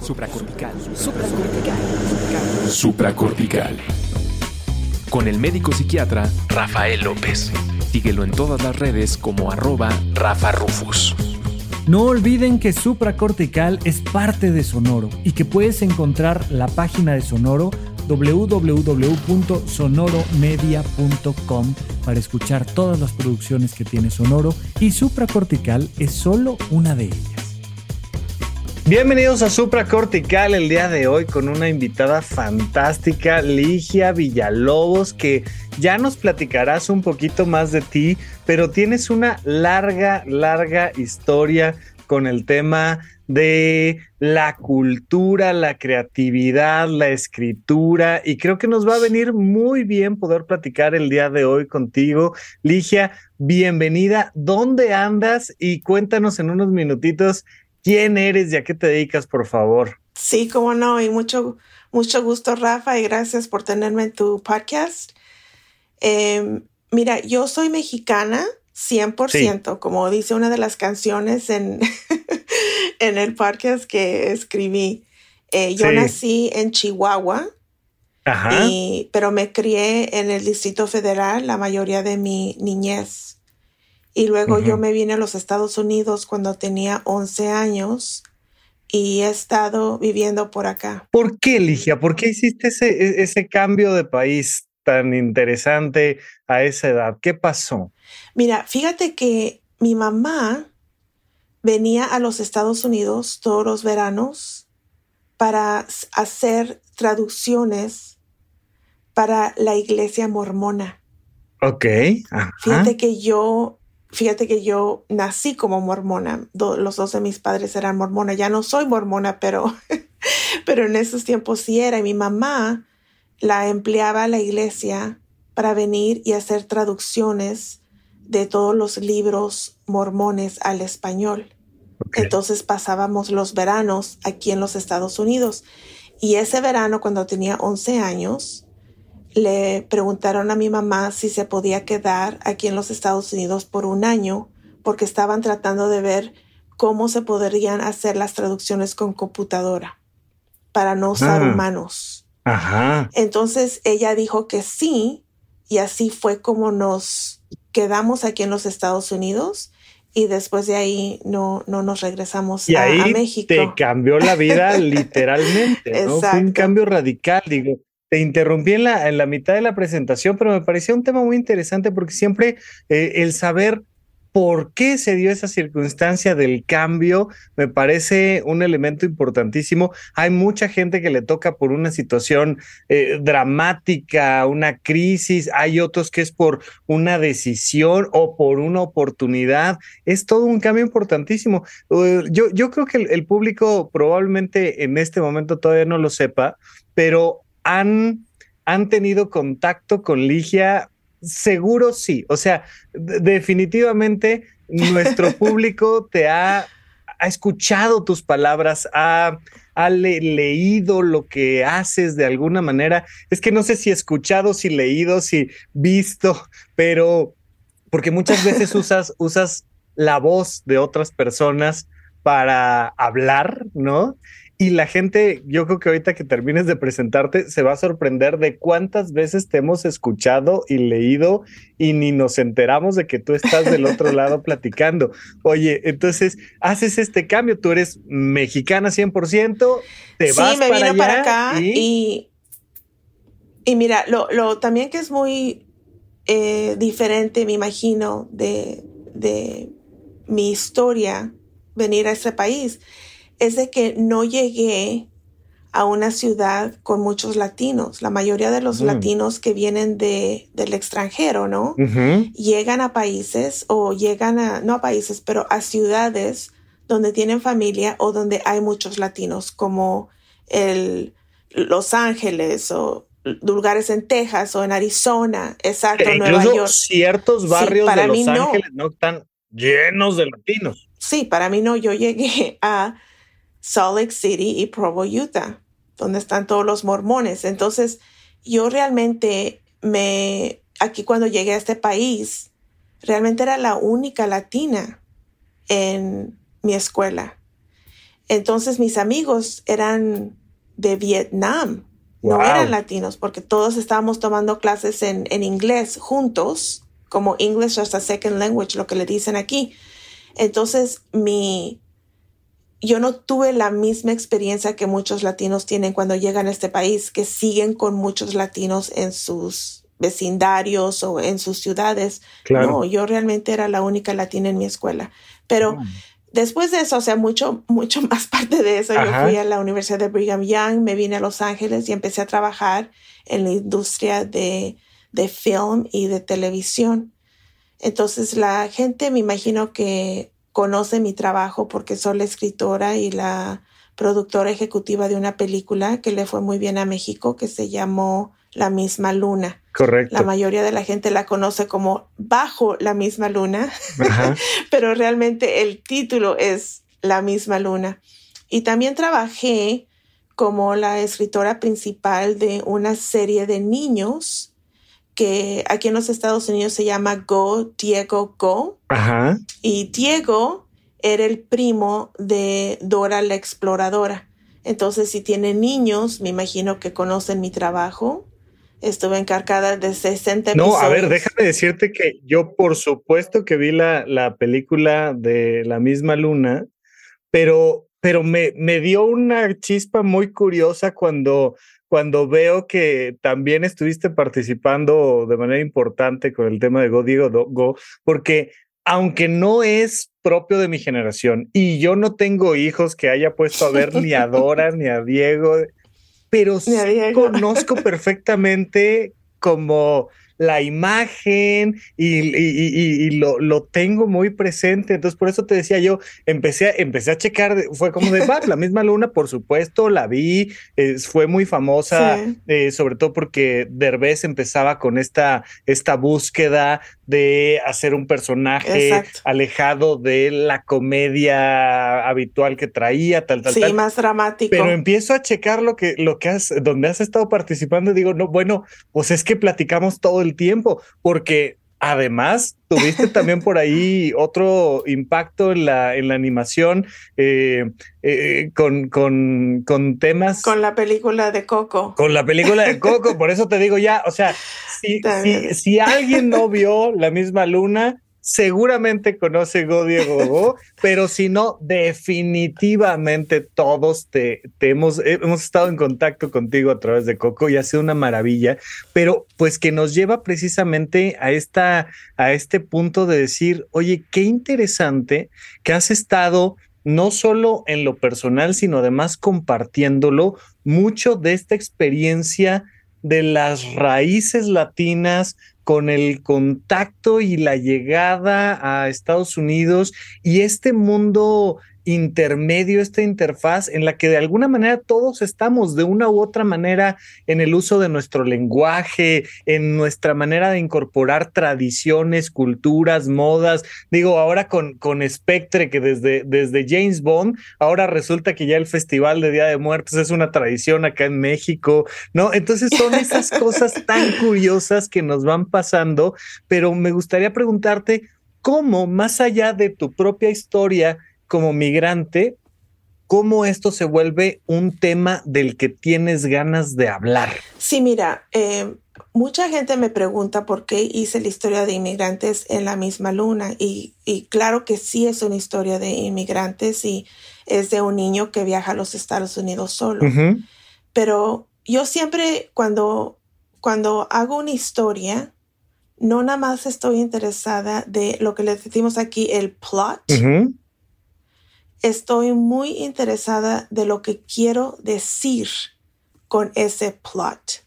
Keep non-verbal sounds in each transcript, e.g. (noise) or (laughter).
Supracortical. Supracortical. Supracortical. Con el médico psiquiatra Rafael López. Síguelo en todas las redes como arroba Rafa Rufus. No olviden que Supracortical es parte de Sonoro y que puedes encontrar la página de Sonoro www.sonoromedia.com para escuchar todas las producciones que tiene Sonoro y Supracortical es solo una de ellas. Bienvenidos a Supra Cortical el día de hoy con una invitada fantástica, Ligia Villalobos, que ya nos platicarás un poquito más de ti, pero tienes una larga, larga historia con el tema de la cultura, la creatividad, la escritura, y creo que nos va a venir muy bien poder platicar el día de hoy contigo. Ligia, bienvenida. ¿Dónde andas? Y cuéntanos en unos minutitos quién eres y a qué te dedicas, por favor. Sí, cómo no, y mucho, mucho gusto, Rafa, y gracias por tenerme en tu podcast. Em, mira, yo soy mexicana, 100%, como dice una de las canciones en, (laughs) en el podcast que escribí. Eh, yo nací en Chihuahua, pero me crié en el Distrito Federal la mayoría de mi niñez. Y luego yo me vine a los Estados Unidos cuando tenía 11 años y he estado viviendo por acá. ¿Por qué, Ligia? ¿Por qué hiciste ese, e, ese cambio de país tan interesante a esa edad? ¿Qué pasó? Mira, fíjate que mi mamá venía a los Estados Unidos todos los veranos para hacer traducciones para la iglesia mormona. Ok. Fíjate que yo Fíjate que yo nací como mormona. los dos de mis padres eran mormona. Ya no soy mormona, pero, (laughs) pero en esos tiempos sí era. Y mi mamá la empleaba la iglesia para venir y hacer traducciones de todos los libros mormones al español. Entonces pasábamos los veranos aquí en los Estados Unidos. Y ese verano, cuando tenía 11 años, le preguntaron a mi mamá si se podía quedar aquí en los Estados Unidos por un año porque estaban tratando de ver cómo se podrían hacer las traducciones con computadora para no usar ah. humanos. Ajá. Entonces ella dijo que sí y así fue como nos quedamos aquí en los Estados Unidos y después de ahí no, no nos regresamos y a, ahí México. Te cambió la vida (laughs) literalmente, ¿no? Fue un cambio radical, digo te interrumpí en la, en la mitad de la presentación, pero me parecía un tema muy interesante porque siempre eh, el saber por qué se dio esa circunstancia del cambio me parece un elemento importantísimo. Hay mucha gente que le toca por una situación eh, dramática, una crisis, hay otros que es por una decisión o por una oportunidad. Es todo un cambio importantísimo. Uh, yo, yo creo que el público probablemente en este momento todavía no lo sepa, pero han, han tenido contacto con Ligia? Seguro sí. O sea, definitivamente nuestro (laughs) público te ha, ha, escuchado tus palabras, ha, ha leído lo que haces de alguna manera. Es que no sé si escuchado, si leído, si visto, pero porque muchas veces (laughs) usas, usas la voz de otras personas para hablar, ¿no? Y la gente, yo creo que ahorita que termines de presentarte, se va a sorprender de cuántas veces te hemos escuchado y leído y ni nos enteramos de que tú estás del otro (laughs) lado platicando. Oye, entonces haces este cambio, tú eres mexicana 100%, te vas me para, para acá y... y, mira, lo, lo, también que es muy eh, diferente, me imagino, de, de mi historia venir a este país es de que no llegué a una ciudad con muchos latinos. La mayoría de los mm. latinos que vienen de, del extranjero, ¿no? Llegan a países o llegan a, no a países, pero a ciudades donde tienen familia o donde hay muchos latinos, como el Los Ángeles o lugares en Texas o en Arizona, exacto, Nueva York. Ciertos barrios de Los Ángeles no están llenos de latinos. Sí, para mí no. Yo llegué a Salt Lake City y Provo, Utah, donde están todos los mormones. Entonces, yo realmente me, aquí cuando llegué a este país, realmente era la única latina en mi escuela. Entonces, mis amigos eran de Vietnam, no eran latinos, porque todos estábamos tomando clases en, en inglés juntos, como English as a Second Language, lo que le dicen aquí. Entonces, mi, yo no tuve la misma experiencia que muchos latinos tienen cuando llegan a este país, que siguen con muchos latinos en sus vecindarios o en sus ciudades. No, yo realmente era la única latina en mi escuela. Pero ah. después de eso, o sea, mucho, mucho (laughs) más parte de eso, yo fui a la Universidad de Brigham Young, me vine a Los Ángeles y empecé a trabajar en la industria de, de film y de televisión. Entonces la gente me imagino que conoce mi trabajo porque soy la escritora y la productora ejecutiva de una película que le fue muy bien a México que se llamó La misma luna. Correcto. La mayoría de la gente la conoce como Bajo la misma luna, (laughs) pero realmente el título es La misma luna. Y también trabajé como la escritora principal de una serie de niños que aquí en los Estados Unidos se llama Go Diego Go. Ajá. Y Diego era el primo de Dora la Exploradora. Entonces, si tienen niños, me imagino que conocen mi trabajo. Estuve encargada de 60 No, a ver, déjame decirte que yo por supuesto que vi la, la película de La misma luna, pero, pero me, me dio una chispa muy curiosa cuando cuando veo que también estuviste participando de manera importante con el tema de Go Diego Go, porque aunque no es propio de mi generación y yo no tengo hijos que haya puesto a ver ni a Dora ni a Diego, pero (laughs) sí conozco perfectamente como la imagen y, lo, lo, tengo muy presente. Entonces, por eso te decía yo, empecé, empecé a checar, fue como de, la misma luna, por supuesto, la vi, fue muy famosa, eh, sobre todo porque Derbez empezaba con esta, esta búsqueda de hacer un personaje alejado de la comedia habitual que traía, tal, tal, sí, más dramático. Pero empiezo a checar lo que, lo que has, donde has estado participando y digo, no, bueno, pues es que platicamos todo el tiempo, porque Además, tuviste (laughs) también por ahí otro impacto en la, en la animación eh, eh, con, con, con, temas. Con la película de Coco. Con la película de Coco, por eso te digo ya, o sea, (laughs) si, si, si alguien no vio la misma luna, seguramente conoce Go Diego Go, pero si no, definitivamente todos te, hemos, hemos estado en contacto contigo a través de Coco y ha sido una maravilla, pero pues que nos lleva precisamente a, esta, a este punto de decir, oye, qué interesante que has estado no solo en lo personal, sino además compartiéndolo mucho de esta experiencia de las raíces latinas, con el contacto y la llegada a Estados Unidos y este mundo intermedio, esta interfaz en la que de alguna manera todos estamos de una u otra manera en el uso de nuestro lenguaje, en nuestra manera de incorporar tradiciones, culturas, modas. Digo, ahora con, con Spectre, que desde, desde James Bond, ahora resulta que ya el Festival de Día de Muertos es una tradición acá en México, ¿no? Entonces son esas (laughs) cosas tan curiosas que nos van pasando, pero me gustaría preguntarte, ¿cómo, más allá de tu propia historia, como migrante, cómo esto se vuelve un tema del que tienes ganas de hablar. Sí, mira, eh, mucha gente me pregunta por qué hice la historia de inmigrantes en la misma luna y, claro que sí es una historia de inmigrantes y es de un niño que viaja a los Estados Unidos solo. Pero yo siempre cuando, cuando hago una historia, no nada más estoy interesada de lo que le decimos aquí el plot. Estoy muy interesada de lo que quiero decir con ese plot.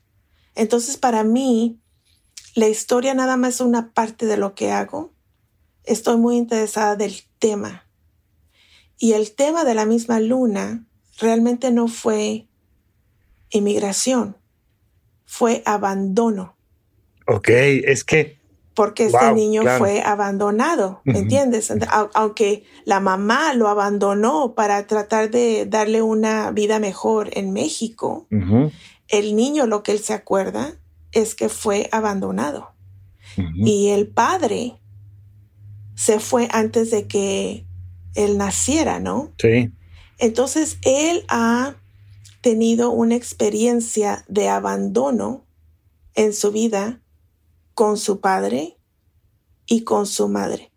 Entonces, para mí, la historia nada más es una parte de lo que hago. Estoy muy interesada del tema. Y el tema de la misma luna realmente no fue inmigración, fue abandono. Ok, es que... Porque este niño fue abandonado, ¿me entiendes? Aunque la mamá lo abandonó para tratar de darle una vida mejor en México, el niño lo que él se acuerda es que fue abandonado. Y el padre se fue antes de que él naciera, ¿no? Sí. Entonces él ha tenido una experiencia de abandono en su vida con su padre y con su madre.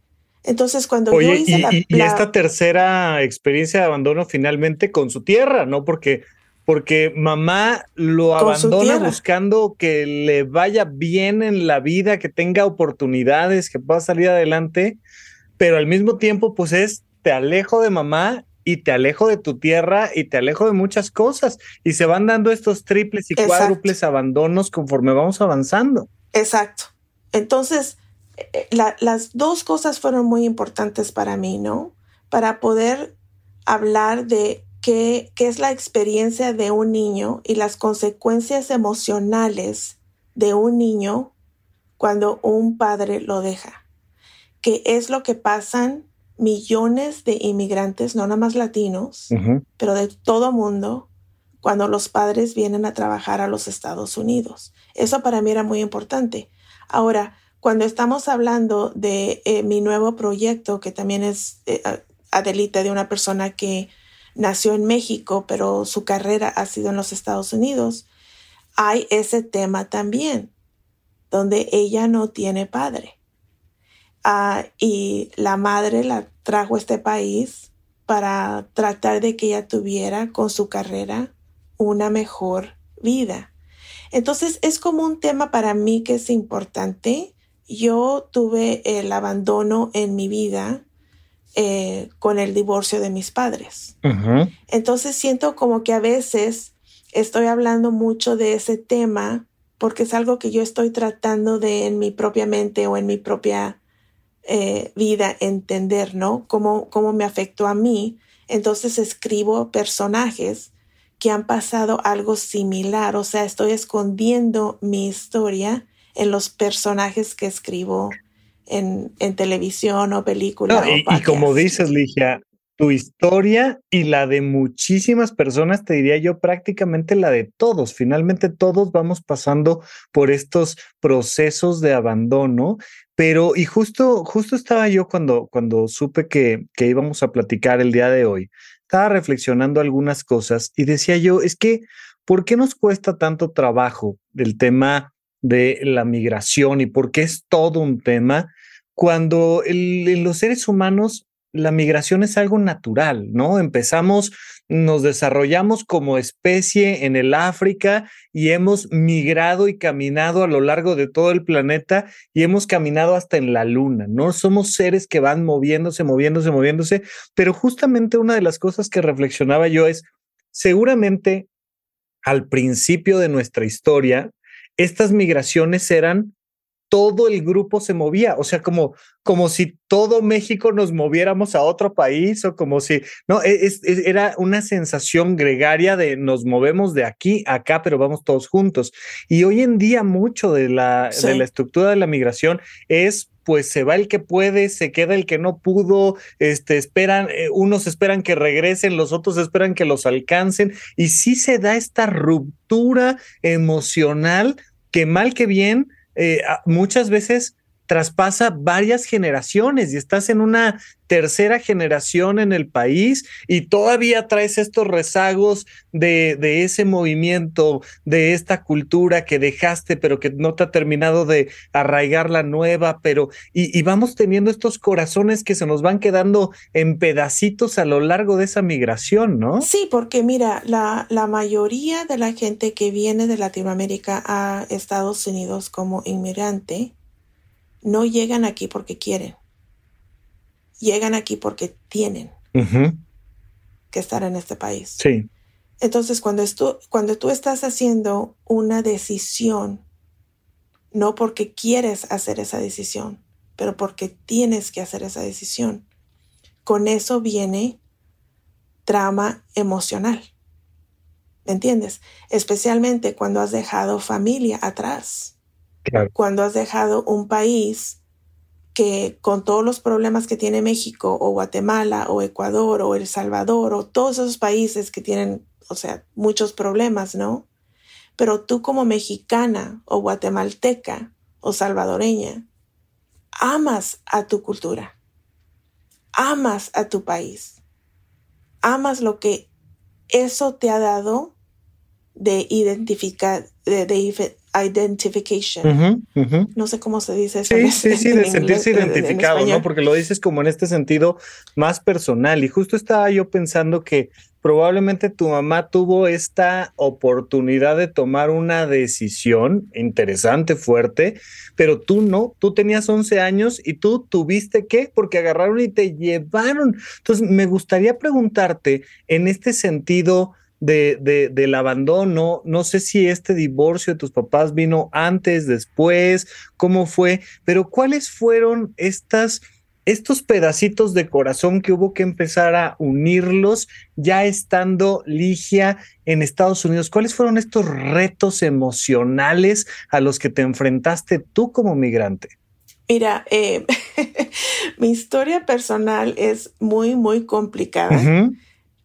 Entonces, cuando yo hice y, y esta tercera experiencia de abandono finalmente con su tierra, ¿no? Porque porque mamá lo abandona buscando que le vaya bien en la vida, que tenga oportunidades, que pueda salir adelante, pero al mismo tiempo pues es te alejo de mamá y te alejo de tu tierra y te alejo de muchas cosas y se van dando estos triples y cuádruples abandonos conforme vamos avanzando. Exacto. Entonces, eh, las dos cosas fueron muy importantes para mí, ¿no? Para poder hablar de qué, es la experiencia de un niño y las consecuencias emocionales de un niño cuando un padre lo deja. ¿Qué es lo que pasan millones de inmigrantes, no nada más latinos, pero de todo mundo, cuando los padres vienen a trabajar a los Estados Unidos. Eso para mí era muy importante. Ahora, cuando estamos hablando de eh, mi nuevo proyecto, que también es eh, Adelita, de una persona que nació en México, pero su carrera ha sido en los Estados Unidos, hay ese tema también, donde ella no tiene padre. Ah, y la madre la trajo a este país para tratar de que ella tuviera con su carrera una mejor vida. Entonces es como un tema para mí que es importante. Yo tuve el abandono en mi vida eh, con el divorcio de mis padres. Entonces siento como que a veces estoy hablando mucho de ese tema porque es algo que yo estoy tratando de en mi propia mente o en mi propia eh, vida entender, ¿no? Cómo, cómo me afectó a mí. Entonces escribo personajes que han pasado algo similar, o sea, estoy escondiendo mi historia en los personajes que escribo en, televisión o película. y, como dices, Ligia, tu historia y la de muchísimas personas, te diría yo prácticamente la de todos. Finalmente todos vamos pasando por estos procesos de abandono, pero y justo, justo estaba yo cuando, cuando supe que, que íbamos a platicar el día de hoy, estaba reflexionando algunas cosas y decía yo, es que, ¿por qué nos cuesta tanto trabajo el tema de la migración y por qué es todo un tema cuando en los seres humanos la migración es algo natural, ¿no? Empezamos, nos desarrollamos como especie en el África y hemos migrado y caminado a lo largo de todo el planeta y hemos caminado hasta en la luna, ¿no? Somos seres que van moviéndose, moviéndose, moviéndose, pero justamente una de las cosas que reflexionaba yo es, seguramente al principio de nuestra historia, estas migraciones eran todo el grupo se movía, o sea, como, como si todo México nos moviéramos a otro país o como si, no, e, era una sensación gregaria de nos movemos de aquí a acá, pero vamos todos juntos. Y hoy en día mucho de la, de la estructura de la migración es pues se va el que puede, se queda el que no pudo, este, esperan, eh, unos esperan que regresen, los otros esperan que los alcancen, y sí se da esta ruptura emocional que mal que bien, eh, muchas veces traspasa varias generaciones y estás en una tercera generación en el país y todavía traes estos rezagos de, de, ese movimiento, de esta cultura que dejaste, pero que no te ha terminado de arraigar la nueva, pero y, y vamos teniendo estos corazones que se nos van quedando en pedacitos a lo largo de esa migración, ¿no? Sí, porque mira, la, la mayoría de la gente que viene de Latinoamérica a Estados Unidos como inmigrante no llegan aquí porque quieren llegan aquí porque tienen que estar en este país. Sí. Entonces, cuando, cuando tú estás haciendo una decisión, no porque quieres hacer esa decisión, pero porque tienes que hacer esa decisión, con eso viene trauma emocional. ¿Me entiendes? Especialmente cuando has dejado familia atrás. Cuando has dejado un país que con todos los problemas que tiene México o Guatemala o Ecuador o El Salvador o todos esos países que tienen, o sea, muchos problemas, ¿no? Pero tú como mexicana o guatemalteca o salvadoreña, amas a tu cultura, amas a tu país, amas lo que eso te ha dado de identificar, de, identification. No sé cómo se dice eso. Sí, sí, sí, de sentirse identificado, ¿no? Porque lo dices como en este sentido más personal. Y justo estaba yo pensando que probablemente tu mamá tuvo esta oportunidad de tomar una decisión interesante, fuerte, pero tú no, tú tenías 11 años y tú tuviste qué, porque agarraron y te llevaron. Entonces, me gustaría preguntarte en este sentido, de, del abandono. No sé si este divorcio de tus papás vino antes, después, cómo fue, pero ¿cuáles fueron estas, estos pedacitos de corazón que hubo que empezar a unirlos ya estando Ligia en Estados Unidos? ¿Cuáles fueron estos retos emocionales a los que te enfrentaste tú como migrante? Mira, eh, (laughs) mi historia personal es muy, muy complicada.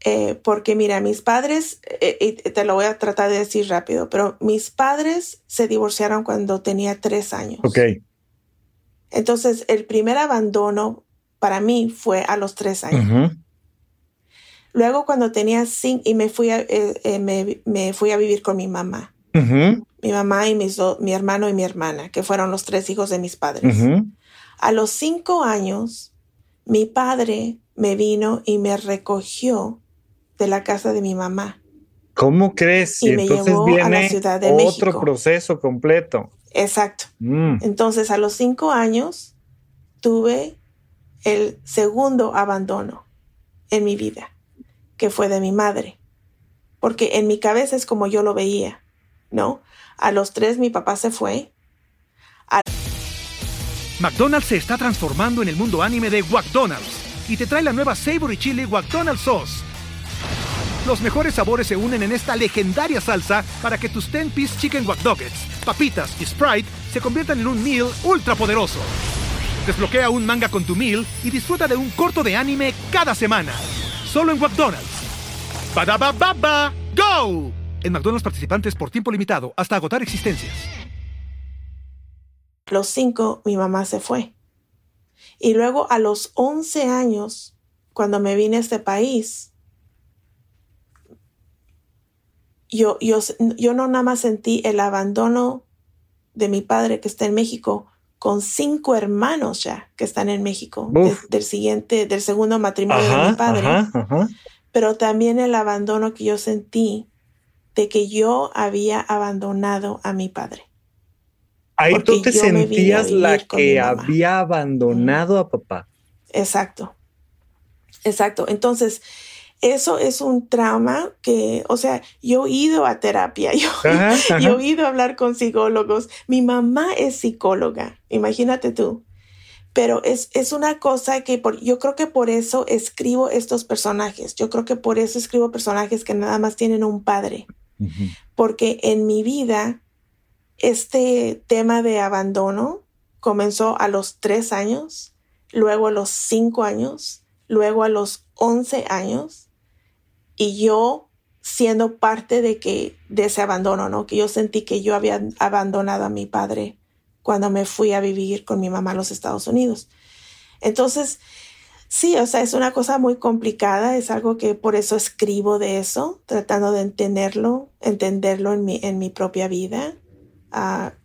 Eh, porque mira, mis padres, eh, y te lo voy a tratar de decir rápido, pero mis padres se divorciaron cuando tenía tres años. Ok. Entonces, el primer abandono para mí fue a los tres años. Luego, cuando tenía cinco, y me fui a, eh, me, fui a vivir con mi mamá. Mi mamá y mis mi hermano y mi hermana, que fueron los tres hijos de mis padres. A los cinco años, mi padre me vino y me recogió de la casa de mi mamá. ¿Cómo crees? Y, me llevó a la Ciudad de otro proceso completo. Exacto. Mm. Entonces, a los cinco años, tuve el segundo abandono en mi vida, que fue de mi madre. Porque en mi cabeza es como yo lo veía, ¿no? A los tres mi papá se fue. McDonald's se está transformando en el mundo anime de McDonald's y te trae la nueva Savory Chili McDonald's Sauce los mejores sabores se unen en esta legendaria salsa para que tus 10-piece chicken wack papitas y Sprite se conviertan en un meal ultra poderoso. Desbloquea un manga con tu meal y disfruta de un corto de anime cada semana. Solo en McDonald's. ba baba go! En McDonald's participantes por tiempo limitado hasta agotar existencias. Los cinco, mi mamá se fue. Y luego a los 11 años, cuando me vine a este país, yo, yo, yo no nada más sentí el abandono de mi padre que está en México con cinco hermanos ya que están en México del siguiente, del segundo matrimonio de mi padre, pero también el abandono que yo sentí de que yo había abandonado a mi padre. Ahí tú te sentías la que había abandonado a papá. Exacto. Exacto. Entonces, eso es un trauma que, o sea, yo he ido a terapia, (laughs) yo, he ido a hablar con psicólogos. Mi mamá es psicóloga, imagínate tú. Pero es, es una cosa que por, yo creo que por eso escribo estos personajes. Yo creo que por eso escribo personajes que nada más tienen un padre. Porque en mi vida, este tema de abandono comenzó a los tres años, luego a los cinco años, luego a los once años y yo siendo parte de que de ese abandono, ¿no? Que yo sentí que yo había abandonado a mi padre cuando me fui a vivir con mi mamá a los Estados Unidos. Entonces, sí, o sea, es una cosa muy complicada, es algo que por eso escribo de eso, tratando de entenderlo, entenderlo en mi, en mi propia vida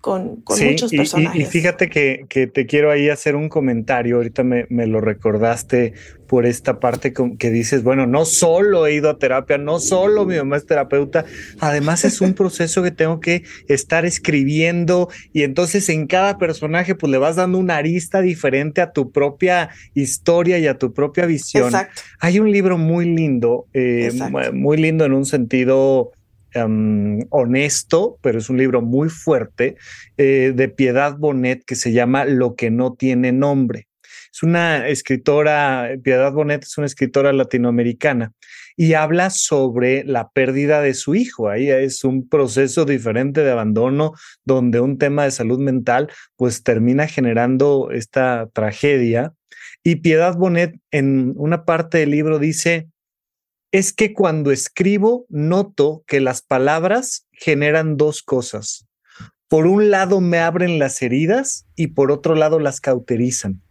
con, muchos personajes. Y, fíjate que, que, te quiero ahí hacer un comentario, ahorita me, me, lo recordaste por esta parte que dices, bueno, no solo he ido a terapia, no solo mi mamá es terapeuta, además es un (laughs) proceso que tengo que estar escribiendo y entonces en cada personaje pues le vas dando una arista diferente a tu propia historia y a tu propia visión. Hay un libro muy lindo, eh, muy lindo en un sentido Em, honesto, pero es un libro muy fuerte, eh, de Piedad Bonet que se llama Lo que no tiene nombre. Es una escritora, Piedad Bonet es una escritora latinoamericana y habla sobre la pérdida de su hijo. Ahí es un proceso diferente de abandono donde un tema de salud mental pues termina generando esta tragedia. Y Piedad Bonet en una parte del libro dice, es que cuando escribo noto que las palabras generan dos cosas. Por un lado me abren las heridas y por otro lado las cauterizan.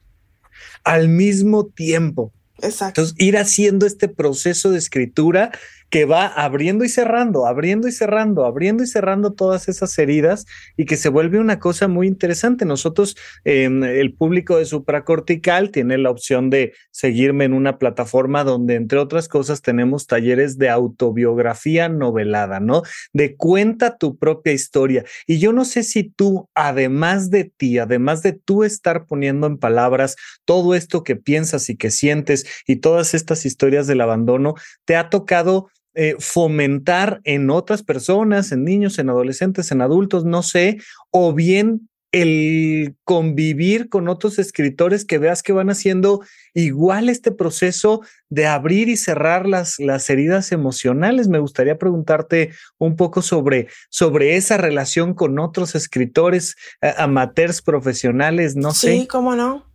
Al mismo tiempo. Exacto. Entonces, ir haciendo este proceso de escritura que va abriendo y cerrando, abriendo y cerrando, abriendo y cerrando todas esas heridas y que se vuelve una cosa muy interesante. Nosotros, em, el público de supracortical tiene la opción de seguirme en una plataforma donde, entre otras cosas, tenemos talleres de autobiografía novelada, ¿no? De cuenta tu propia historia. Y yo no sé si tú, además de ti, además de tú estar poniendo en palabras todo esto que piensas y que sientes y todas estas historias del abandono, te ha tocado eh, fomentar en otras personas, en niños, en adolescentes, en adultos, no sé, o bien el convivir con otros escritores que veas que van haciendo igual este proceso de abrir y cerrar las, las heridas emocionales. Me gustaría preguntarte un poco sobre, sobre esa relación con otros escritores, amateurs, profesionales, no sé. Sí, cómo no.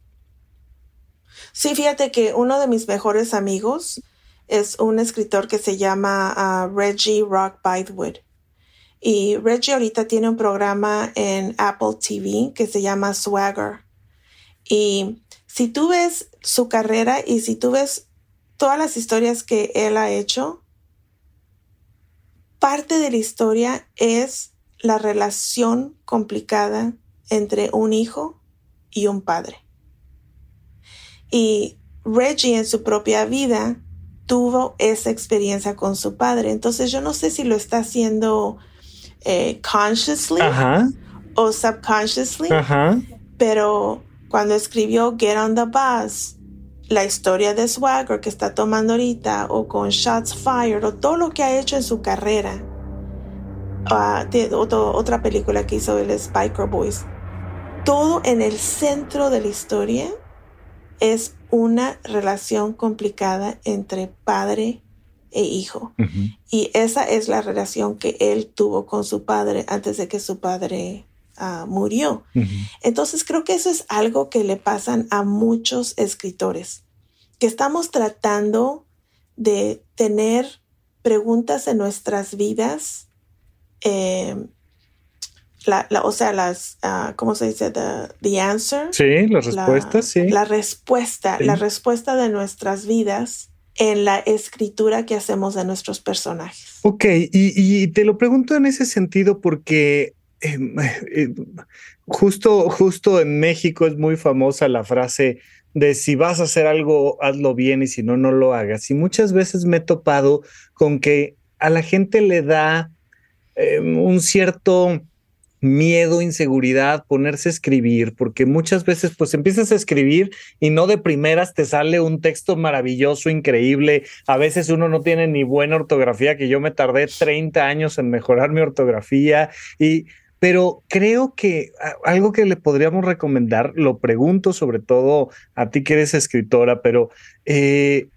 Sí, fíjate que uno de mis mejores amigos es un escritor que se llama ah, Reggie Rock Bythewood. Y Reggie ahorita tiene un programa en Apple TV que se llama Swagger. Y si tú ves su carrera y si tú ves todas las historias que él ha hecho, parte de la historia es la relación complicada entre un hijo y un padre. Y Reggie en su propia vida tuvo esa experiencia con su padre. Entonces yo no sé si lo está haciendo eh, consciously o subconsciously, pero cuando escribió Get on the Bus, la historia de Swagger que está tomando ahorita, o con Shots Fired, o todo lo que ha hecho en su carrera, uh, otra película que hizo el Spiker Boys, todo en el centro de la historia es una relación complicada entre padre e hijo. Y esa es la relación que él tuvo con su padre antes de que su padre ah, murió. Entonces creo que eso es algo que le pasan a muchos escritores, que estamos tratando de tener preguntas en nuestras vidas eh, la, o sea, las, uh, ¿cómo se dice? The, answer. Sí, las respuestas, sí. La respuesta, la respuesta de nuestras vidas en la escritura que hacemos de nuestros personajes. Ok, y, te lo pregunto en ese sentido porque em, eh, justo, justo en México es muy famosa la frase de si vas a hacer algo, hazlo bien y si no, no lo hagas. Y muchas veces me he topado con que a la gente le da em, un cierto miedo, inseguridad, ponerse a escribir, porque muchas veces pues empiezas a escribir y no de primeras te sale un texto maravilloso, increíble. A veces uno no tiene ni buena ortografía, que yo me tardé 30 años en mejorar mi ortografía y pero creo que algo que le podríamos recomendar, lo pregunto sobre todo a ti que eres escritora, pero eh,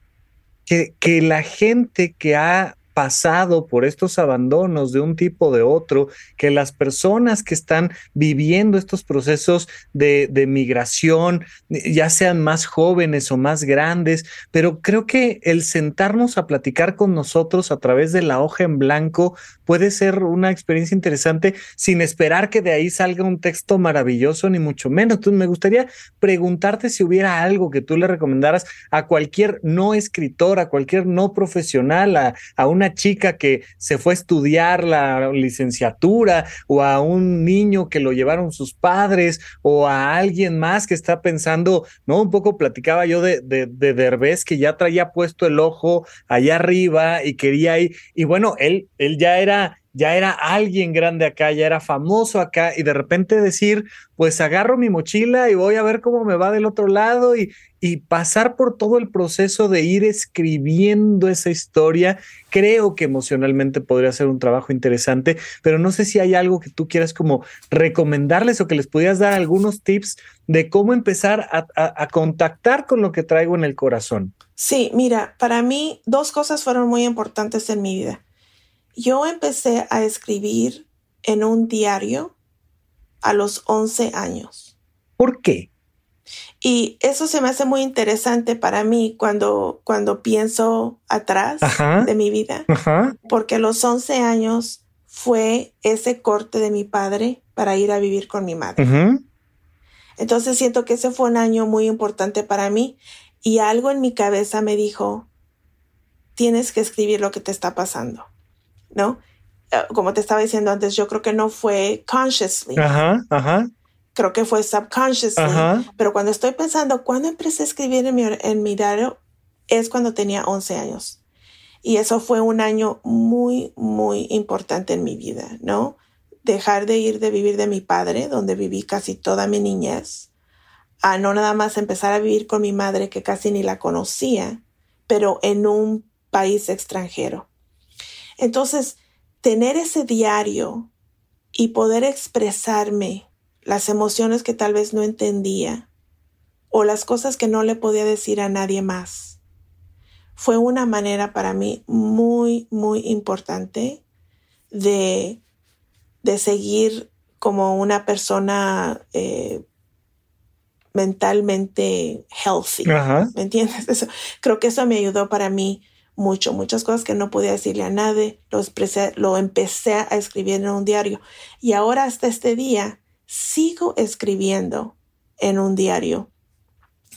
que, que la gente que ha pasado por estos abandonos de un tipo o de otro, que las personas que están viviendo estos procesos de, de, migración, ya sean más jóvenes o más grandes, pero creo que el sentarnos a platicar con nosotros a través de la hoja en blanco puede ser una experiencia interesante sin esperar que de ahí salga un texto maravilloso, ni mucho menos. Entonces, me gustaría preguntarte si hubiera algo que tú le recomendaras a cualquier no escritor, a cualquier no profesional, a, a una chica que se fue a estudiar la licenciatura o a un niño que lo llevaron sus padres o a alguien más que está pensando, ¿no? Un poco platicaba yo de, de, de Derbez que ya traía puesto el ojo allá arriba y quería ir, y bueno, él, él ya era ya era alguien grande acá, ya era famoso acá, y de repente decir, pues agarro mi mochila y voy a ver cómo me va del otro lado y, y pasar por todo el proceso de ir escribiendo esa historia, creo que emocionalmente podría ser un trabajo interesante, pero no sé si hay algo que tú quieras como recomendarles o que les pudieras dar algunos tips de cómo empezar a, a contactar con lo que traigo en el corazón. Sí, mira, para mí dos cosas fueron muy importantes en mi vida. Yo empecé a escribir en un diario a los 11 años. ¿Por qué? Y eso se me hace muy interesante para mí cuando, cuando pienso atrás de mi vida, porque a los 11 años fue ese corte de mi padre para ir a vivir con mi madre. Entonces siento que ese fue un año muy importante para mí y algo en mi cabeza me dijo, tienes que escribir lo que te está pasando. ¿No? Eh, como te estaba diciendo antes, yo creo que no fue consciously. Ajá, ajá. Creo que fue subconsciously. Pero cuando estoy pensando, ¿cuándo empecé a escribir en mi, en mi diario? Es cuando tenía 11 años. Y eso fue un año muy, muy importante en mi vida, ¿no? Dejar de ir de vivir de mi padre, donde viví casi toda mi niñez, a no nada más empezar a vivir con mi madre, que casi ni la conocía, pero en un país extranjero. Entonces, tener ese diario y poder expresarme las emociones que tal vez no entendía o las cosas que no le podía decir a nadie más, fue una manera para mí muy, muy importante de, de seguir como una persona eh, mentalmente healthy. ¿Me entiendes? Eso, creo que eso me ayudó para mí mucho, muchas cosas que no podía decirle a nadie, lo, lo empecé a escribir en un diario y ahora hasta este día sigo escribiendo en un diario.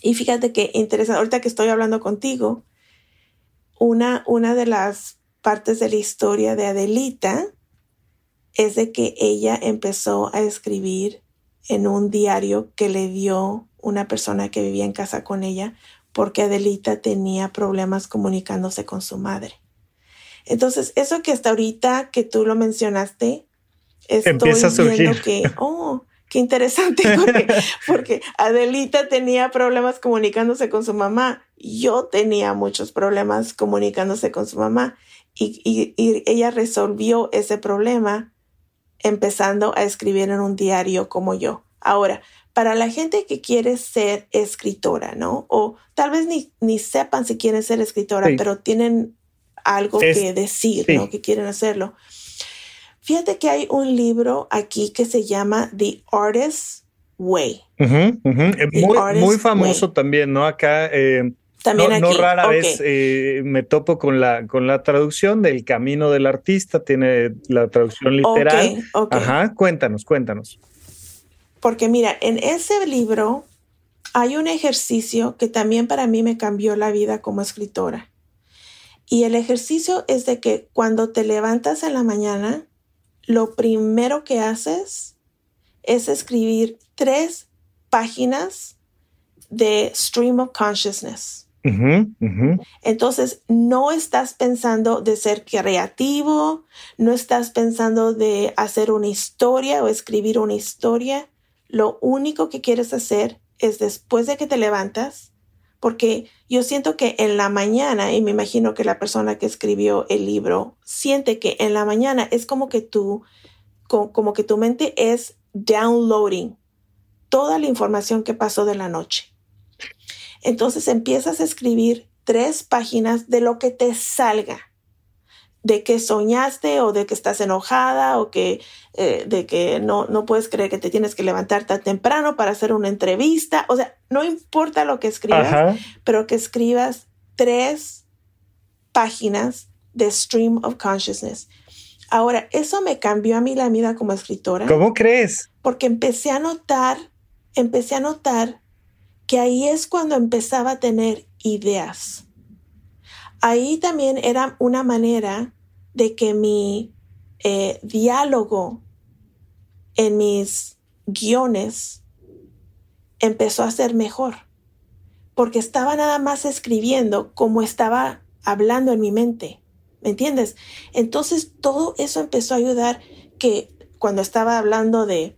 Y fíjate que interesante, ahorita que estoy hablando contigo, una, una de las partes de la historia de Adelita es de que ella empezó a escribir en un diario que le dio una persona que vivía en casa con ella porque Adelita tenía problemas comunicándose con su madre. Entonces, eso que hasta ahorita que tú lo mencionaste, estoy Empieza a surgir. que, oh, qué interesante, (laughs) porque, Adelita tenía problemas comunicándose con su mamá. Yo tenía muchos problemas comunicándose con su mamá y, y ella resolvió ese problema empezando a escribir en un diario como yo. Ahora, para la gente que quiere ser escritora, ¿no? O tal vez ni, ni sepan si quieren ser escritora, pero tienen algo que decir, ¿no? Que quieren hacerlo. Fíjate que hay un libro aquí que se llama The Artist's Way. muy, famoso también, ¿no? Acá. Eh, también no, no, rara vez eh, me topo con la, con la traducción del Camino del Artista, tiene la traducción literal. Ajá, cuéntanos, cuéntanos. Porque mira, en ese libro hay un ejercicio que también para mí me cambió la vida como escritora. Y el ejercicio es de que cuando te levantas en la mañana, lo primero que haces es escribir tres páginas de Stream of Consciousness. Entonces, no estás pensando de ser creativo, no estás pensando de hacer una historia o escribir una historia, lo único que quieres hacer es después de que te levantas, porque yo siento que en la mañana, y me imagino que la persona que escribió el libro siente que en la mañana es como que tú, como que tu mente es downloading toda la información que pasó de la noche. Entonces empiezas a escribir tres páginas de lo que te salga de que soñaste o de que estás enojada o que eh, de que no, no puedes creer que te tienes que levantar tan temprano para hacer una entrevista. O sea, no importa lo que escribas, pero que escribas tres páginas de Stream of Consciousness. Ahora, eso me cambió a mí la vida como escritora. ¿Cómo crees? Porque empecé a notar, empecé a notar que ahí es cuando empezaba a tener ideas. Ahí también era una manera de que mi eh, diálogo en mis guiones empezó a ser mejor, porque estaba nada más escribiendo como estaba hablando en mi mente, ¿me entiendes? Entonces todo eso empezó a ayudar que cuando estaba hablando de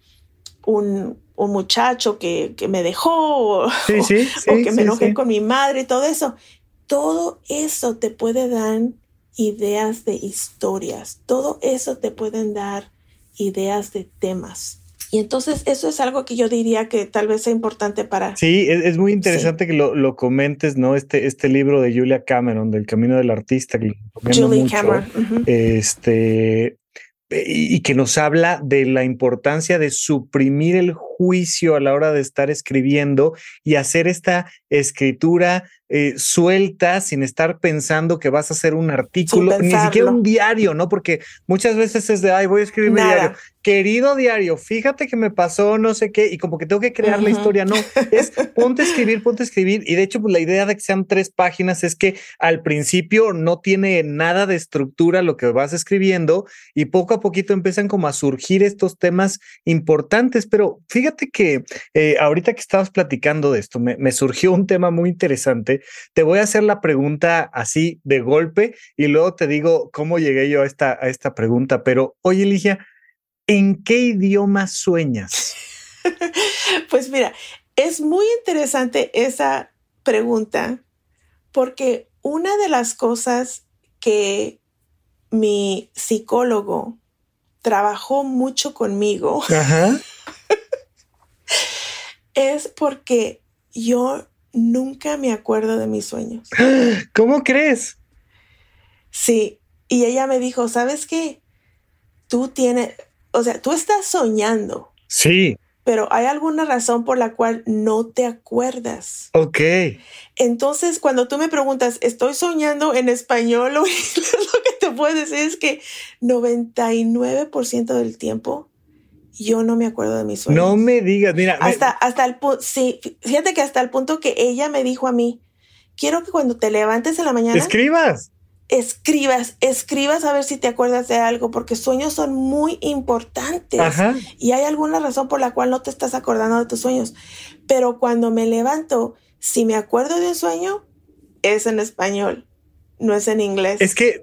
un, muchacho que, me dejó o, (laughs) que me enojé con mi madre y todo eso, todo eso te puede dar ideas de historias, todo eso te pueden dar ideas de temas. Y entonces eso es algo que yo diría que tal vez sea importante para... Sí, es, muy interesante que lo, comentes, ¿no? Este, este libro de Julia Cameron, del Camino del Artista, que Julia Cameron. Este, y que nos habla de la importancia de suprimir el juicio a la hora de estar escribiendo y hacer esta escritura eh, suelta sin estar pensando que vas a hacer un artículo, ni siquiera un diario, ¿no? Porque muchas veces es de, ay, voy a escribir mi diario. Querido diario, fíjate que me pasó no sé qué y como que tengo que crear la historia. No, (laughs) es ponte a escribir, ponte a escribir. Y de hecho, pues la idea de que sean tres páginas es que al principio no tiene nada de estructura lo que vas escribiendo y poco a poquito empiezan como a surgir estos temas importantes. Pero fíjate que eh, ahorita que estabas platicando de esto, me surgió un tema muy interesante te voy a hacer la pregunta así de golpe y luego te digo cómo llegué yo a esta, a esta pregunta. Pero, oye, Ligia, ¿en qué idioma sueñas? (laughs) pues mira, es muy interesante esa pregunta porque una de las cosas que mi psicólogo trabajó mucho conmigo (laughs) es porque yo nunca me acuerdo de mis sueños. (gasps) ¿Cómo crees? Sí, y ella me dijo, ¿sabes qué? Tú tienes, o sea, tú estás soñando. Sí. Pero hay alguna razón por la cual no te acuerdas. Ok. Entonces, cuando tú me preguntas, ¿estoy soñando en español o inglés? (laughs) Lo que te puedo decir es que 99% del tiempo yo no me acuerdo de mis sueños. No me digas, mira. Hasta, hasta el punto, sí, fíjate que hasta el punto que ella me dijo a mí, quiero que cuando te levantes en la mañana. Escribas. Escribas, escribas a ver si te acuerdas de algo, porque sueños son muy importantes. Ajá. Y hay alguna razón por la cual no te estás acordando de tus sueños. Pero cuando me levanto, si me acuerdo de un sueño, es en español no es en inglés. Es que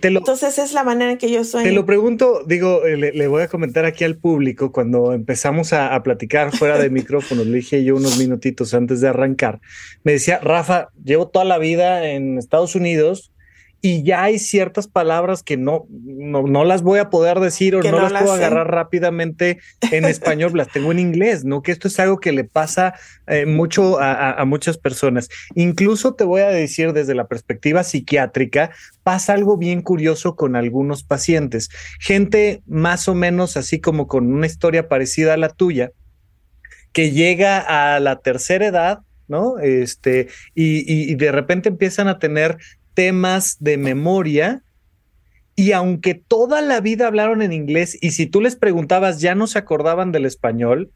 te, lo. Entonces es la manera en que yo soy. Te lo pregunto, digo, eh, le, voy a comentar aquí al público. Cuando empezamos a, a platicar fuera de (laughs) micrófonos, le dije yo unos minutitos antes de arrancar. Me decía, Rafa, llevo toda la vida en Estados Unidos y ya hay ciertas palabras que no, no, las voy a poder decir o no, las, puedo agarrar rápidamente en español, las tengo en inglés, ¿no? Que esto es algo que le pasa eh, mucho a, muchas personas. Incluso te voy a decir desde la perspectiva psiquiátrica, pasa algo bien curioso con algunos pacientes. Gente más o menos así como con una historia parecida a la tuya, que llega a la tercera edad, ¿no? Este, y, y, de repente empiezan a tener temas de memoria y aunque toda la vida hablaron en inglés y si tú les preguntabas ya no se acordaban del español,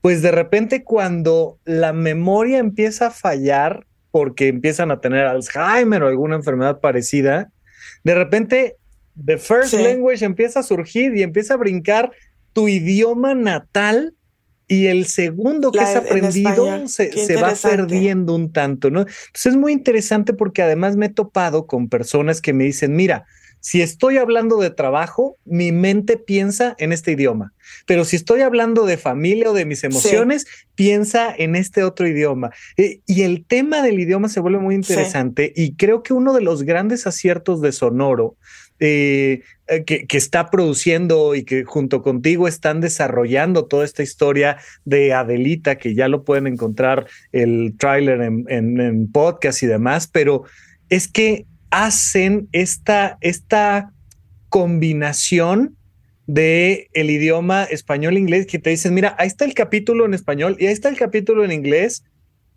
pues de repente cuando la memoria empieza a fallar porque empiezan a tener Alzheimer o alguna enfermedad parecida, de repente the first language empieza a surgir y empieza a brincar tu idioma natal y el segundo que has aprendido se, va perdiendo un tanto, ¿no? Entonces es muy interesante porque además me he topado con personas que me dicen, mira, si estoy hablando de trabajo, mi mente piensa en este idioma, pero si estoy hablando de familia o de mis emociones, piensa en este otro idioma. Eh, y el tema del idioma se vuelve muy interesante y creo que uno de los grandes aciertos de Sonoro eh, eh, que, está produciendo y que junto contigo están desarrollando toda esta historia de Adelita, que ya lo pueden encontrar el tráiler en, podcast y demás, pero es que hacen esta, esta combinación de el idioma español-inglés que te dicen, mira, ahí está el capítulo en español y ahí está el capítulo en inglés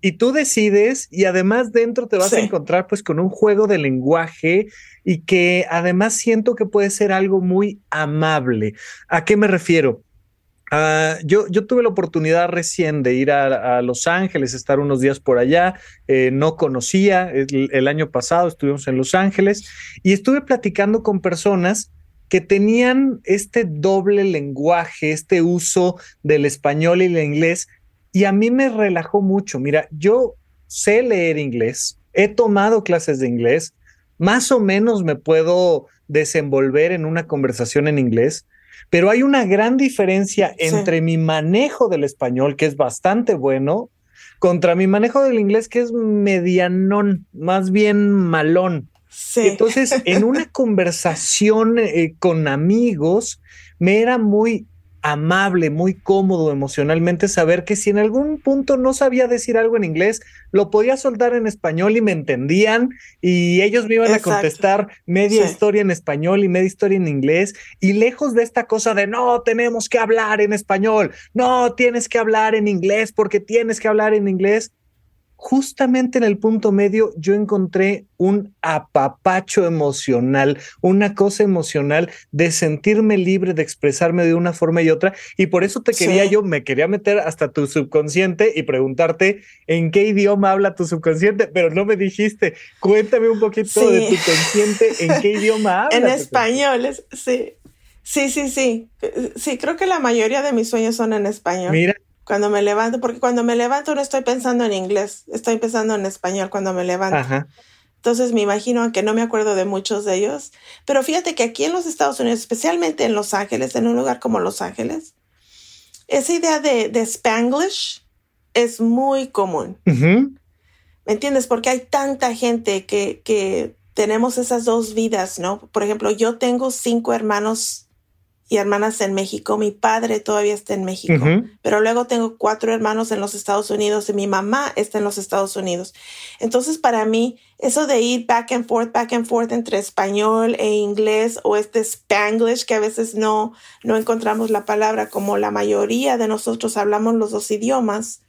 y tú decides y además dentro te vas a encontrar pues con un juego de lenguaje y que además siento que puede ser algo muy amable. ¿A qué me refiero? Ah, yo, yo, tuve la oportunidad recién de ir a, Los Ángeles, estar unos días por allá. Eh, no conocía, el, año pasado estuvimos en Los Ángeles y estuve platicando con personas que tenían este doble lenguaje, este uso del español y el inglés, y a mí me relajó mucho. Mira, yo sé leer inglés, he tomado clases de inglés, más o menos me puedo desenvolver en una conversación en inglés, pero hay una gran diferencia entre mi manejo del español, que es bastante bueno, contra mi manejo del inglés, que es medianón, más bien malón. Entonces, en una (laughs) conversación eh, con amigos, me era muy amable, muy cómodo emocionalmente saber que si en algún punto no sabía decir algo en inglés, lo podía soltar en español y me entendían y ellos me iban a contestar media historia en español y media historia en inglés y lejos de esta cosa de no, tenemos que hablar en español, no, tienes que hablar en inglés porque tienes que hablar en inglés justamente en el punto medio yo encontré un apapacho emocional, una cosa emocional de sentirme libre de expresarme de una forma y otra. Y por eso te quería yo, me quería meter hasta tu subconsciente y preguntarte en qué idioma habla tu subconsciente, pero no me dijiste. Cuéntame un poquito de tu consciente, en qué idioma (laughs) habla. En español, sí. Sí, sí, sí. Sí, creo que la mayoría de mis sueños son en español. Mira, cuando me levanto, porque cuando me levanto no estoy pensando en inglés, estoy pensando en español cuando me levanto. Entonces me imagino que no me acuerdo de muchos de ellos, pero fíjate que aquí en los Estados Unidos, especialmente en Los Ángeles, en un lugar como Los Ángeles, esa idea de, de Spanglish es muy común. ¿Me entiendes? Porque hay tanta gente que, que tenemos esas dos vidas, ¿no? Por ejemplo, yo tengo cinco hermanos y hermanas en México. Mi padre todavía está en México, pero luego tengo cuatro hermanos en los Estados Unidos y mi mamá está en los Estados Unidos. Entonces, para mí, eso de ir back and forth, back and forth entre español e inglés o este spanglish que a veces no, no encontramos la palabra como la mayoría de nosotros hablamos los dos idiomas,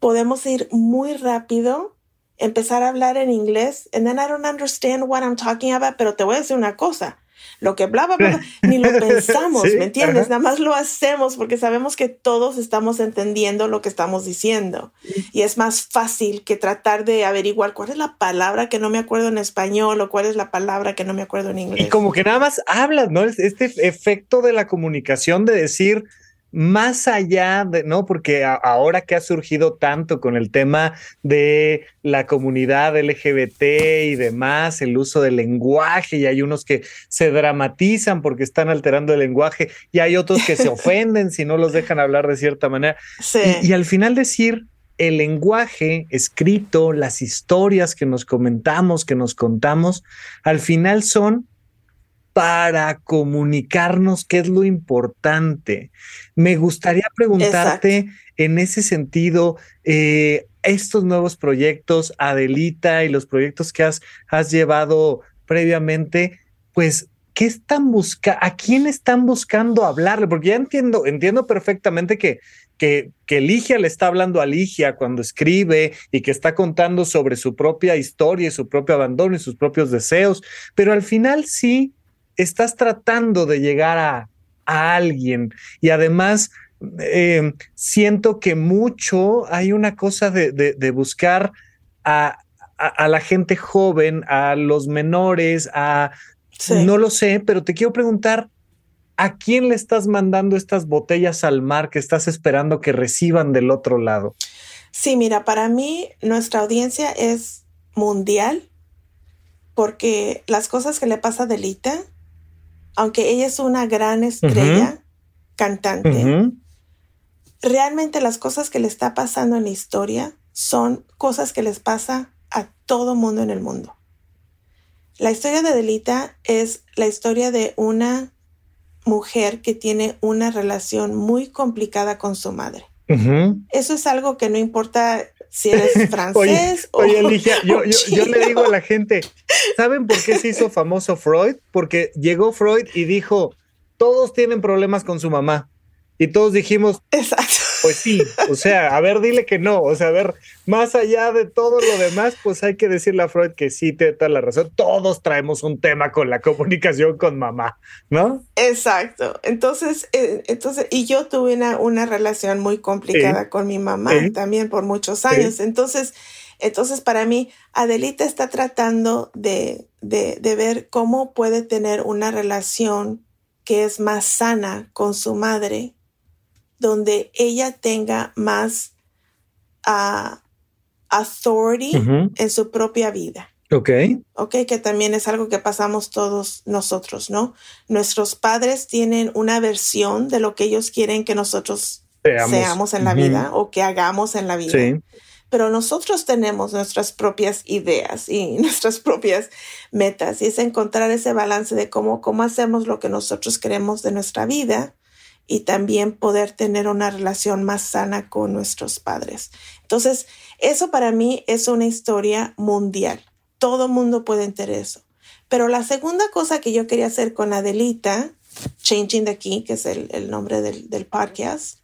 podemos ir muy rápido empezar a hablar en inglés and then I don't understand what I'm talking about, pero te voy a decir una cosa lo que bla, bla, bla, (laughs) ni lo pensamos, ¿me entiendes? Nada más lo hacemos porque sabemos que todos estamos entendiendo lo que estamos diciendo. Y es más fácil que tratar de averiguar cuál es la palabra que no me acuerdo en español o cuál es la palabra que no me acuerdo en inglés. Y como que nada más hablas, ¿no? Este efecto de la comunicación de decir, más allá de, ¿no? Porque ahora que ha surgido tanto con el tema de la comunidad LGBT y demás, el uso del lenguaje, y hay unos que se dramatizan porque están alterando el lenguaje, y hay otros que se (laughs) ofenden si no los dejan hablar de cierta manera. Y, y al final decir, el lenguaje escrito, las historias que nos comentamos, que nos contamos, al final son para comunicarnos, qué es lo importante. Me gustaría preguntarte en ese sentido, eh, estos nuevos proyectos, Adelita, y los proyectos que has, has llevado previamente, pues, ¿qué están buscando? ¿A quién están buscando hablarle? Porque ya entiendo, entiendo perfectamente que, que, que Ligia le está hablando a Ligia cuando escribe y que está contando sobre su propia historia y su propio abandono y sus propios deseos, pero al final sí estás tratando de llegar a, alguien y además eh, siento que mucho hay una cosa de, buscar a, la gente joven, a los menores, a... No lo sé, pero te quiero preguntar, ¿a quién le estás mandando estas botellas al mar que estás esperando que reciban del otro lado? Sí, mira, para mí nuestra audiencia es mundial porque las cosas que le pasa a Delita aunque ella es una gran estrella cantante, realmente las cosas que le está pasando en la historia son cosas que les pasa a todo mundo en el mundo. La historia de Delita es la historia de una mujer que tiene una relación muy complicada con su madre. Eso es algo que no importa si eres (laughs) francés o. Oye, Alicia, (laughs) yo, le digo a la gente: ¿saben por qué se hizo famoso Freud? Porque llegó Freud y dijo: todos tienen problemas con su mamá. Y todos dijimos, Exacto. Pues sí, o sea, a ver, dile que no, o sea, a ver, más allá de todo lo demás, pues hay que decirle a Freud que sí, tiene toda la razón, todos traemos un tema con la comunicación con mamá, ¿no? Exacto, entonces, eh, entonces, y yo tuve una, una relación muy complicada con mi mamá también por muchos años, entonces, entonces para mí, Adelita está tratando de, de, de ver cómo puede tener una relación que es más sana con su madre donde ella tenga más uh, authority en su propia vida. Ok. Ok, que también es algo que pasamos todos nosotros, ¿no? Nuestros padres tienen una versión de lo que ellos quieren que nosotros seamos, en la vida o que hagamos en la vida. Sí. Pero nosotros tenemos nuestras propias ideas y (laughs) nuestras propias metas y es encontrar ese balance de cómo, cómo hacemos lo que nosotros queremos de nuestra vida y también poder tener una relación más sana con nuestros padres. Entonces, eso para mí es una historia mundial. Todo mundo puede entender eso. Pero la segunda cosa que yo quería hacer con Adelita, Changing the Key, que es el, nombre del, del podcast,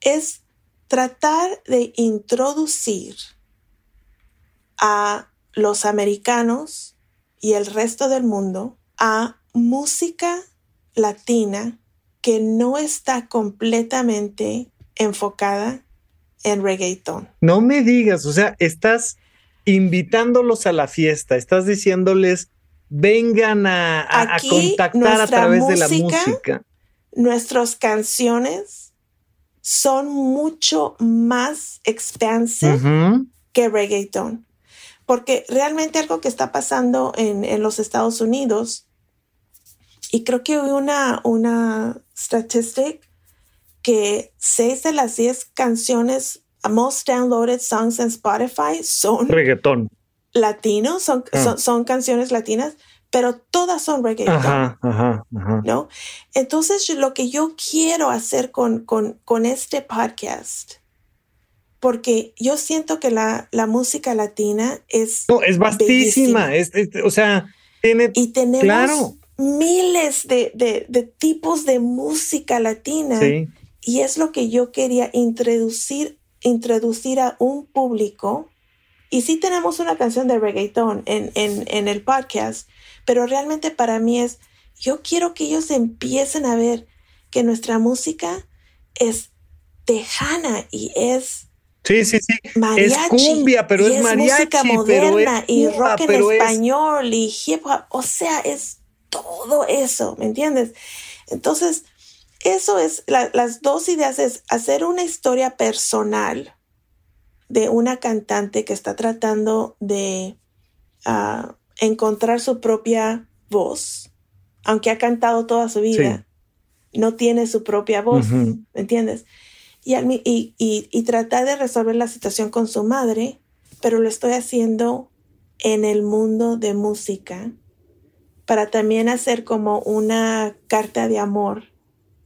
es tratar de introducir a los americanos y el resto del mundo a música latina que no está completamente enfocada en reggaeton. No me digas, o sea, estás invitándolos a la fiesta, estás diciéndoles, vengan a, contactar a través de la música. Nuestras canciones son mucho más expansive que reggaeton. Porque realmente algo que está pasando en, en los Estados Unidos y creo que hubo una, una statistic que seis de las diez canciones most downloaded songs en Spotify son reggaetón. Latinos, son, ah. son, canciones latinas, pero todas son reggaetón. ¿No? Entonces, lo que yo quiero hacer con, con, con este podcast porque yo siento que la, la música latina es. No, es vastísima. Es, o sea, tiene. Y tenemos claro miles de, tipos de música latina. Y es lo que yo quería introducir, introducir a un público. Y sí tenemos una canción de reggaeton en, en, el podcast, pero realmente para mí es, yo quiero que ellos empiecen a ver que nuestra música es tejana y es Sí, sí, sí. es cumbia, pero es, mariachi, música moderna y rock en español y hip hop. O sea, es todo eso, ¿me entiendes? Entonces, eso es, las dos ideas es hacer una historia personal de una cantante que está tratando de ah, encontrar su propia voz, aunque ha cantado toda su vida, no tiene su propia voz, ¿me entiendes? Y, y, y tratar de resolver la situación con su madre, pero lo estoy haciendo en el mundo de música para también hacer como una carta de amor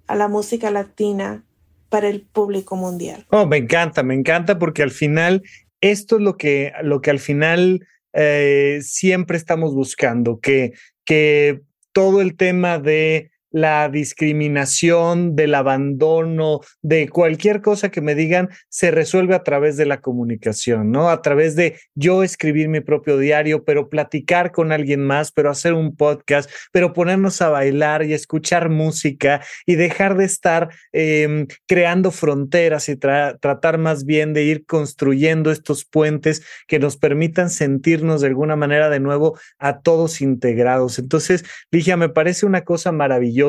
a la música latina para el público mundial. Oh, me encanta, me encanta porque al final esto es lo que, lo que al final eh, siempre estamos buscando, que, que todo el tema de la discriminación, del abandono, de cualquier cosa que me digan, se resuelve a través de la comunicación, ¿no? A través de yo escribir mi propio diario, pero platicar con alguien más, pero hacer un podcast, pero ponernos a bailar y escuchar música y dejar de estar em, creando fronteras y tratar más bien de ir construyendo estos puentes que nos permitan sentirnos de alguna manera de nuevo a todos integrados. Entonces, Ligia, me parece una cosa maravillosa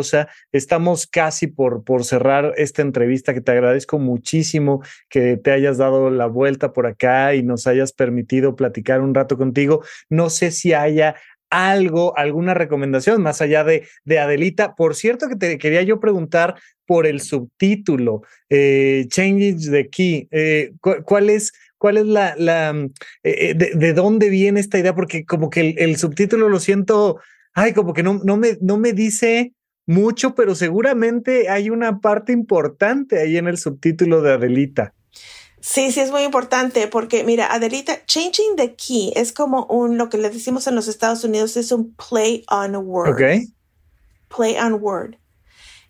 Estamos casi por, por cerrar esta entrevista que te agradezco muchísimo que te hayas dado la vuelta por acá y nos hayas permitido platicar un rato contigo. No sé si haya algo, alguna recomendación más allá de, de Adelita. Por cierto, que te quería yo preguntar por el subtítulo, eh, Change the Key. Eh, ¿Cuál es? ¿Cuál es la, la eh, de, de, dónde viene esta idea? Porque como que el, el, subtítulo lo siento, ay, como que no, no, me, no me dice mucho, pero seguramente hay una parte importante ahí en el subtítulo de Adelita. Sí, sí, es muy importante porque, mira, Adelita, changing the key es como un, lo que le decimos en los Estados Unidos, es un play on word. Ok. Play on word.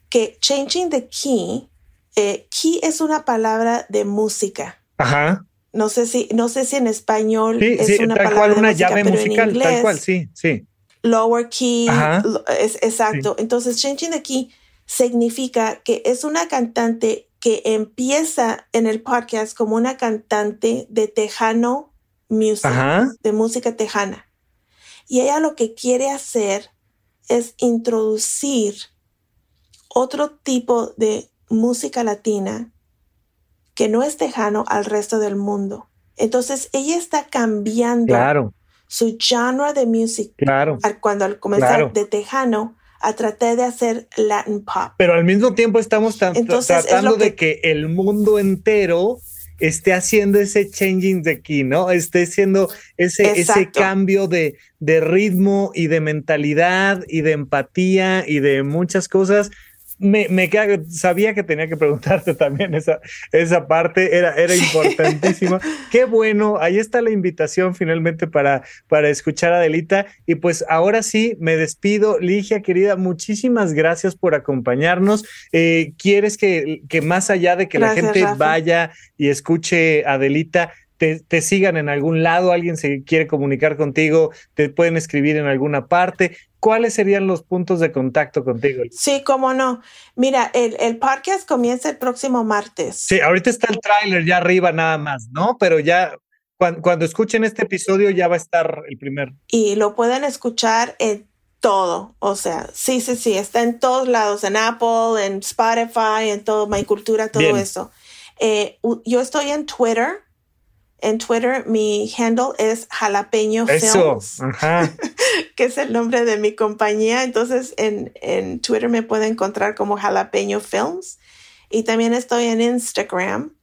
Que changing the key Eh, key es una palabra de música. Ajá. No sé si, no sé si en español es una tal cual una llave musical, tal cual, sí, sí. Lower key, es, exacto. Entonces, changing the key significa que es una cantante que empieza en el podcast como una cantante de tejano music, de música tejana. Y ella lo que quiere hacer es introducir otro tipo de música latina que no es tejano al resto del mundo. Entonces ella está cambiando su genre de música claro. cuando al comenzar de tejano a tratar de hacer Latin pop. Pero al mismo tiempo estamos tratando de que el mundo entero esté haciendo ese changing de key, ¿no? Esté haciendo ese, ese cambio de, de ritmo y de mentalidad y de empatía y de muchas cosas me, me sabía que tenía que preguntarte también esa, esa parte, era, era importantísima. Qué bueno, ahí está la invitación finalmente para, para escuchar a Adelita. Y pues ahora sí, me despido. Ligia, querida, muchísimas gracias por acompañarnos. Eh, ¿Quieres que, que más allá de que la gente vaya y escuche a Adelita, te, te, sigan en algún lado, alguien se quiere comunicar contigo, te pueden escribir en alguna parte. ¿Cuáles serían los puntos de contacto contigo? Sí, cómo no. Mira, el, el podcast comienza el próximo martes. Sí, ahorita está el tráiler ya arriba nada más, ¿no? Pero ya cuando, escuchen este episodio ya va a estar el primer. Y lo pueden escuchar en todo, o sea, sí, sí, sí, está en todos lados, en Apple, en Spotify, en todo, My Cultura, todo eso. Eh, yo estoy en Twitter en Twitter mi handle es jalapeño Films, (laughs) que es el nombre de mi compañía. Entonces en, en, Twitter me puede encontrar como jalapeño films. Y también estoy en Instagram.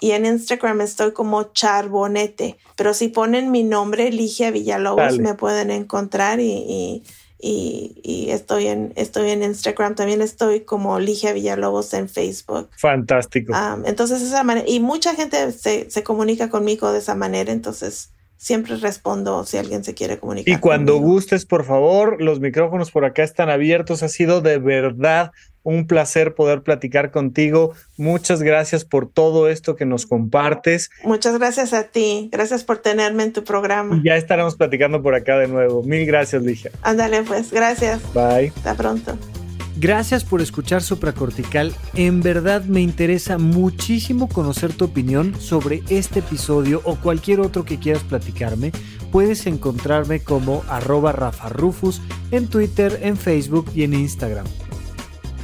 Y en Instagram estoy como charbonete. Pero si ponen mi nombre, Ligia Villalobos, me pueden encontrar y y, estoy, en, estoy en Instagram, también estoy como Ligia Villalobos en Facebook. Fantástico. entonces, esa manera, y mucha gente se, se, comunica conmigo de esa manera, entonces siempre respondo si alguien se quiere comunicar. Y cuando gustes, por favor, los micrófonos por acá están abiertos, ha sido de verdad un placer poder platicar contigo. Muchas gracias por todo esto que nos compartes. Muchas gracias a ti. Gracias por tenerme en tu programa. ya estaremos platicando por acá de nuevo. Mil gracias, Ligia. Ándale, pues. Gracias. Bye. Hasta pronto. Gracias por escuchar Supracortical. En verdad me interesa muchísimo conocer tu opinión sobre este episodio o cualquier otro que quieras platicarme. Puedes encontrarme como arroba Rafa Rufus en Twitter, en Facebook y en Instagram.